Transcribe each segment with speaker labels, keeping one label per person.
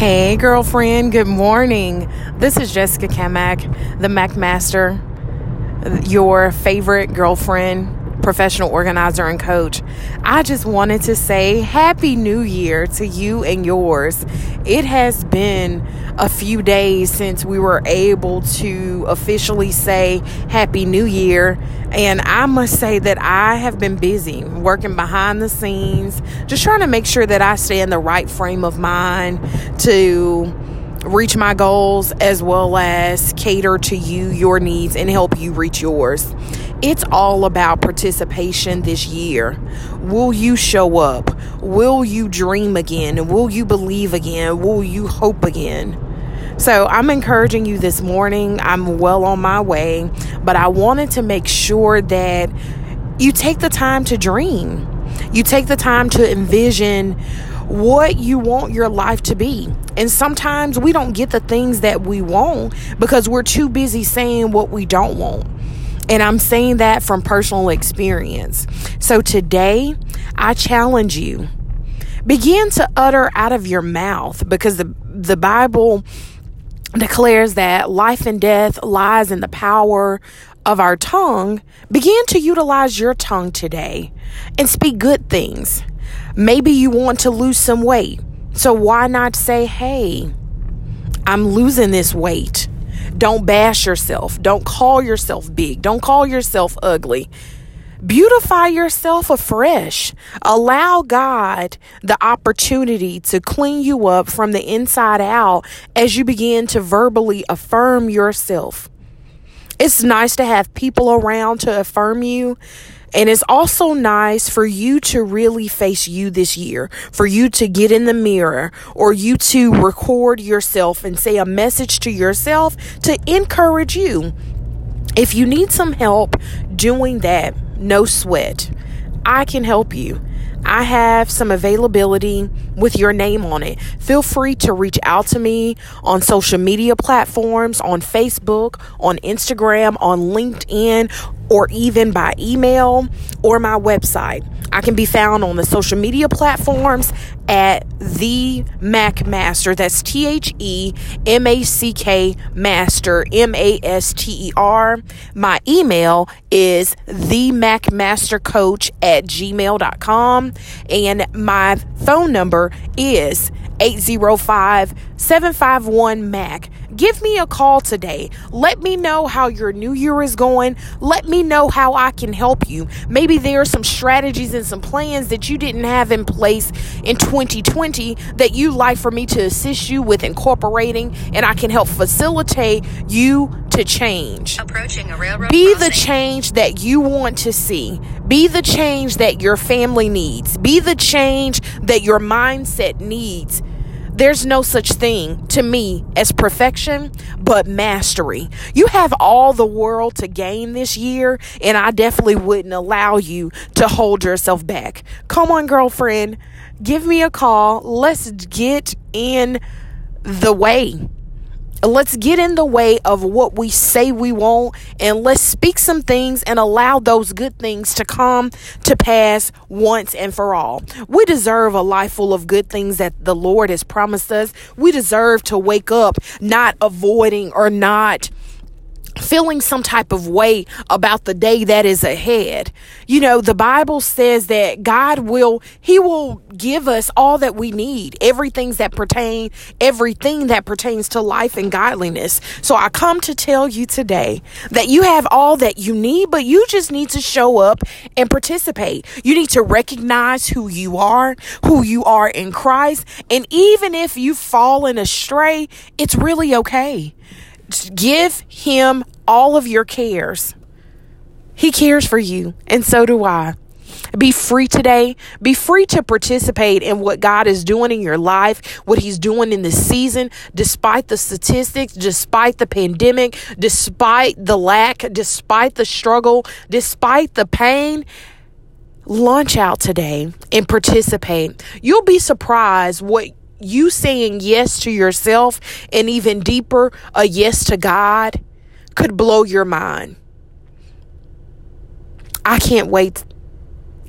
Speaker 1: Hey, girlfriend, good morning. This is Jessica Kamak, the Mack Master, your favorite girlfriend professional organizer and coach. I just wanted to say Happy New Year to you and yours. It has been a few days since we were able to officially say Happy New Year. And I must say that I have been busy working behind the scenes, just trying to make sure that I stay in the right frame of mind to reach my goals as well as cater to you, your needs, and help you reach yours. It's all about participation this year. Will you show up? Will you dream again? Will you believe again? Will you hope again? So, I'm encouraging you this morning. I'm well on my way, but I wanted to make sure that you take the time to dream. You take the time to envision what you want your life to be. And sometimes we don't get the things that we want because we're too busy saying what we don't want. And I'm saying that from personal experience. So today, I challenge you begin to utter out of your mouth because the, the Bible declares that life and death lies in the power of our tongue. Begin to utilize your tongue today and speak good things. Maybe you want to lose some weight. So why not say, hey, I'm losing this weight? Don't bash yourself. Don't call yourself big. Don't call yourself ugly. Beautify yourself afresh. Allow God the opportunity to clean you up from the inside out as you begin to verbally affirm yourself. It's nice to have people around to affirm you. And it's also nice for you to really face you this year, for you to get in the mirror or you to record yourself and say a message to yourself to encourage you. If you need some help doing that, no sweat. I can help you. I have some availability with your name on it. Feel free to reach out to me on social media platforms, on Facebook, on Instagram, on LinkedIn, or even by email or my website. I can be found on the social media platforms at the Mack Master. That's T H E M A C K Master, M A S T E R. My email is the Mack Master Coach at gmail.com. And my phone number is 805 751 MAC. Give me a call today. Let me know how your new year is going. Let me know how I can help you. Maybe there are some strategies and some plans that you didn't have in place in 2020 that you'd like for me to assist you with incorporating, and I can help facilitate you to change.
Speaker 2: Approaching a railroad
Speaker 1: Be the change that you want to see. Be the change that your family needs. Be the change that your mindset needs. There's no such thing to me as perfection, but mastery. You have all the world to gain this year, and I definitely wouldn't allow you to hold yourself back. Come on, girlfriend, give me a call. Let's get in the way. Let's get in the way of what we say we want and let's speak some things and allow those good things to come to pass once and for all. We deserve a life full of good things that the Lord has promised us. We deserve to wake up not avoiding or not feeling some type of way about the day that is ahead. You know, the Bible says that God will he will give us all that we need, everything that pertain everything that pertains to life and godliness. So I come to tell you today that you have all that you need, but you just need to show up and participate. You need to recognize who you are, who you are in Christ, and even if you've fallen astray, it's really okay give him all of your cares. He cares for you, and so do I. Be free today. Be free to participate in what God is doing in your life, what He's doing in this season, despite the statistics, despite the pandemic, despite the lack, despite the struggle, despite the pain. Launch out today and participate. You'll be surprised what you saying yes to yourself and even deeper, a yes to God could blow your mind. I can't wait.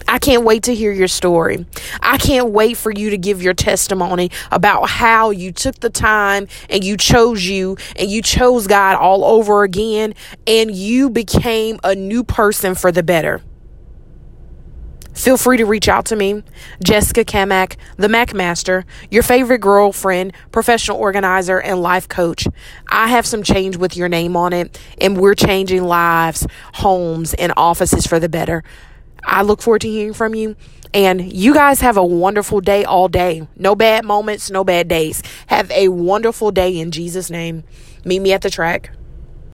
Speaker 1: I can't wait to hear your story. I can't wait for you to give your testimony about how you took the time and you chose you and you chose God all over again and you became a new person for the better. Feel free to reach out to me, Jessica Kamak, the Mack Master, your favorite girlfriend, professional organizer, and life coach. I have some change with your name on it, and we're changing lives, homes, and offices for the better. I look forward to hearing from you. And you guys have a wonderful day all day. No bad moments, no bad days. Have a wonderful day in Jesus' name. Meet me at the track.